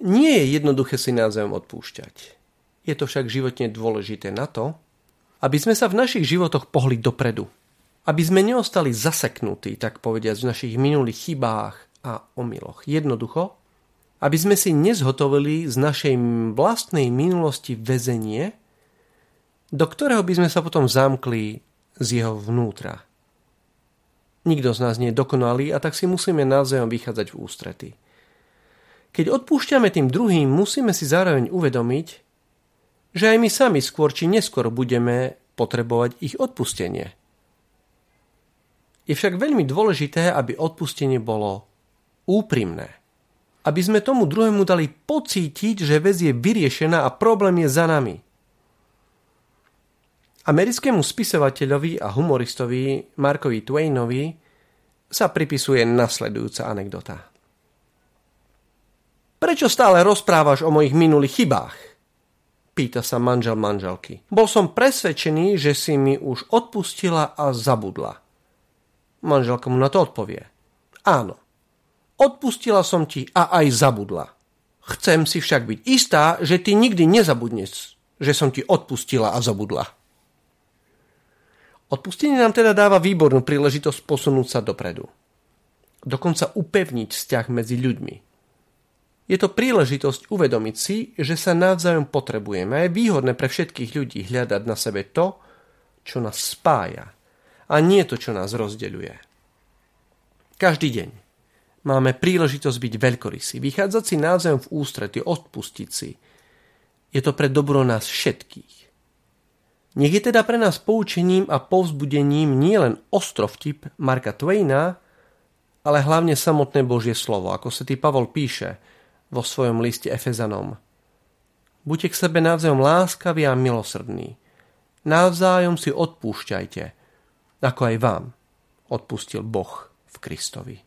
Nie je jednoduché si navzájom odpúšťať. Je to však životne dôležité na to, aby sme sa v našich životoch pohli dopredu. Aby sme neostali zaseknutí, tak povediať, v našich minulých chybách a omyloch. Jednoducho, aby sme si nezhotovili z našej vlastnej minulosti väzenie, do ktorého by sme sa potom zamkli z jeho vnútra. Nikto z nás nie je dokonalý a tak si musíme navzájom vychádzať v ústrety. Keď odpúšťame tým druhým, musíme si zároveň uvedomiť, že aj my sami skôr či neskôr budeme potrebovať ich odpustenie. Je však veľmi dôležité, aby odpustenie bolo úprimné. Aby sme tomu druhému dali pocítiť, že vec je vyriešená a problém je za nami. Americkému spisovateľovi a humoristovi Markovi Twainovi sa pripisuje nasledujúca anekdota. Prečo stále rozprávaš o mojich minulých chybách? Pýta sa manžel manželky. Bol som presvedčený, že si mi už odpustila a zabudla. Manželka mu na to odpovie. Áno, odpustila som ti a aj zabudla. Chcem si však byť istá, že ty nikdy nezabudneš, že som ti odpustila a zabudla. Odpustenie nám teda dáva výbornú príležitosť posunúť sa dopredu. Dokonca upevniť vzťah medzi ľuďmi. Je to príležitosť uvedomiť si, že sa navzájom potrebujeme a je výhodné pre všetkých ľudí hľadať na sebe to, čo nás spája a nie to, čo nás rozdeľuje. Každý deň máme príležitosť byť veľkorysí, vychádzať si navzájom v ústrety, odpustiť si. Je to pre dobro nás všetkých. Nech je teda pre nás poučením a povzbudením nielen ostrovtip Marka Twaina, ale hlavne samotné Božie slovo, ako sa tý Pavol píše vo svojom liste Efezanom. Buďte k sebe navzájom láskaví a milosrdní. Navzájom si odpúšťajte, ako aj vám odpustil Boh v Kristovi.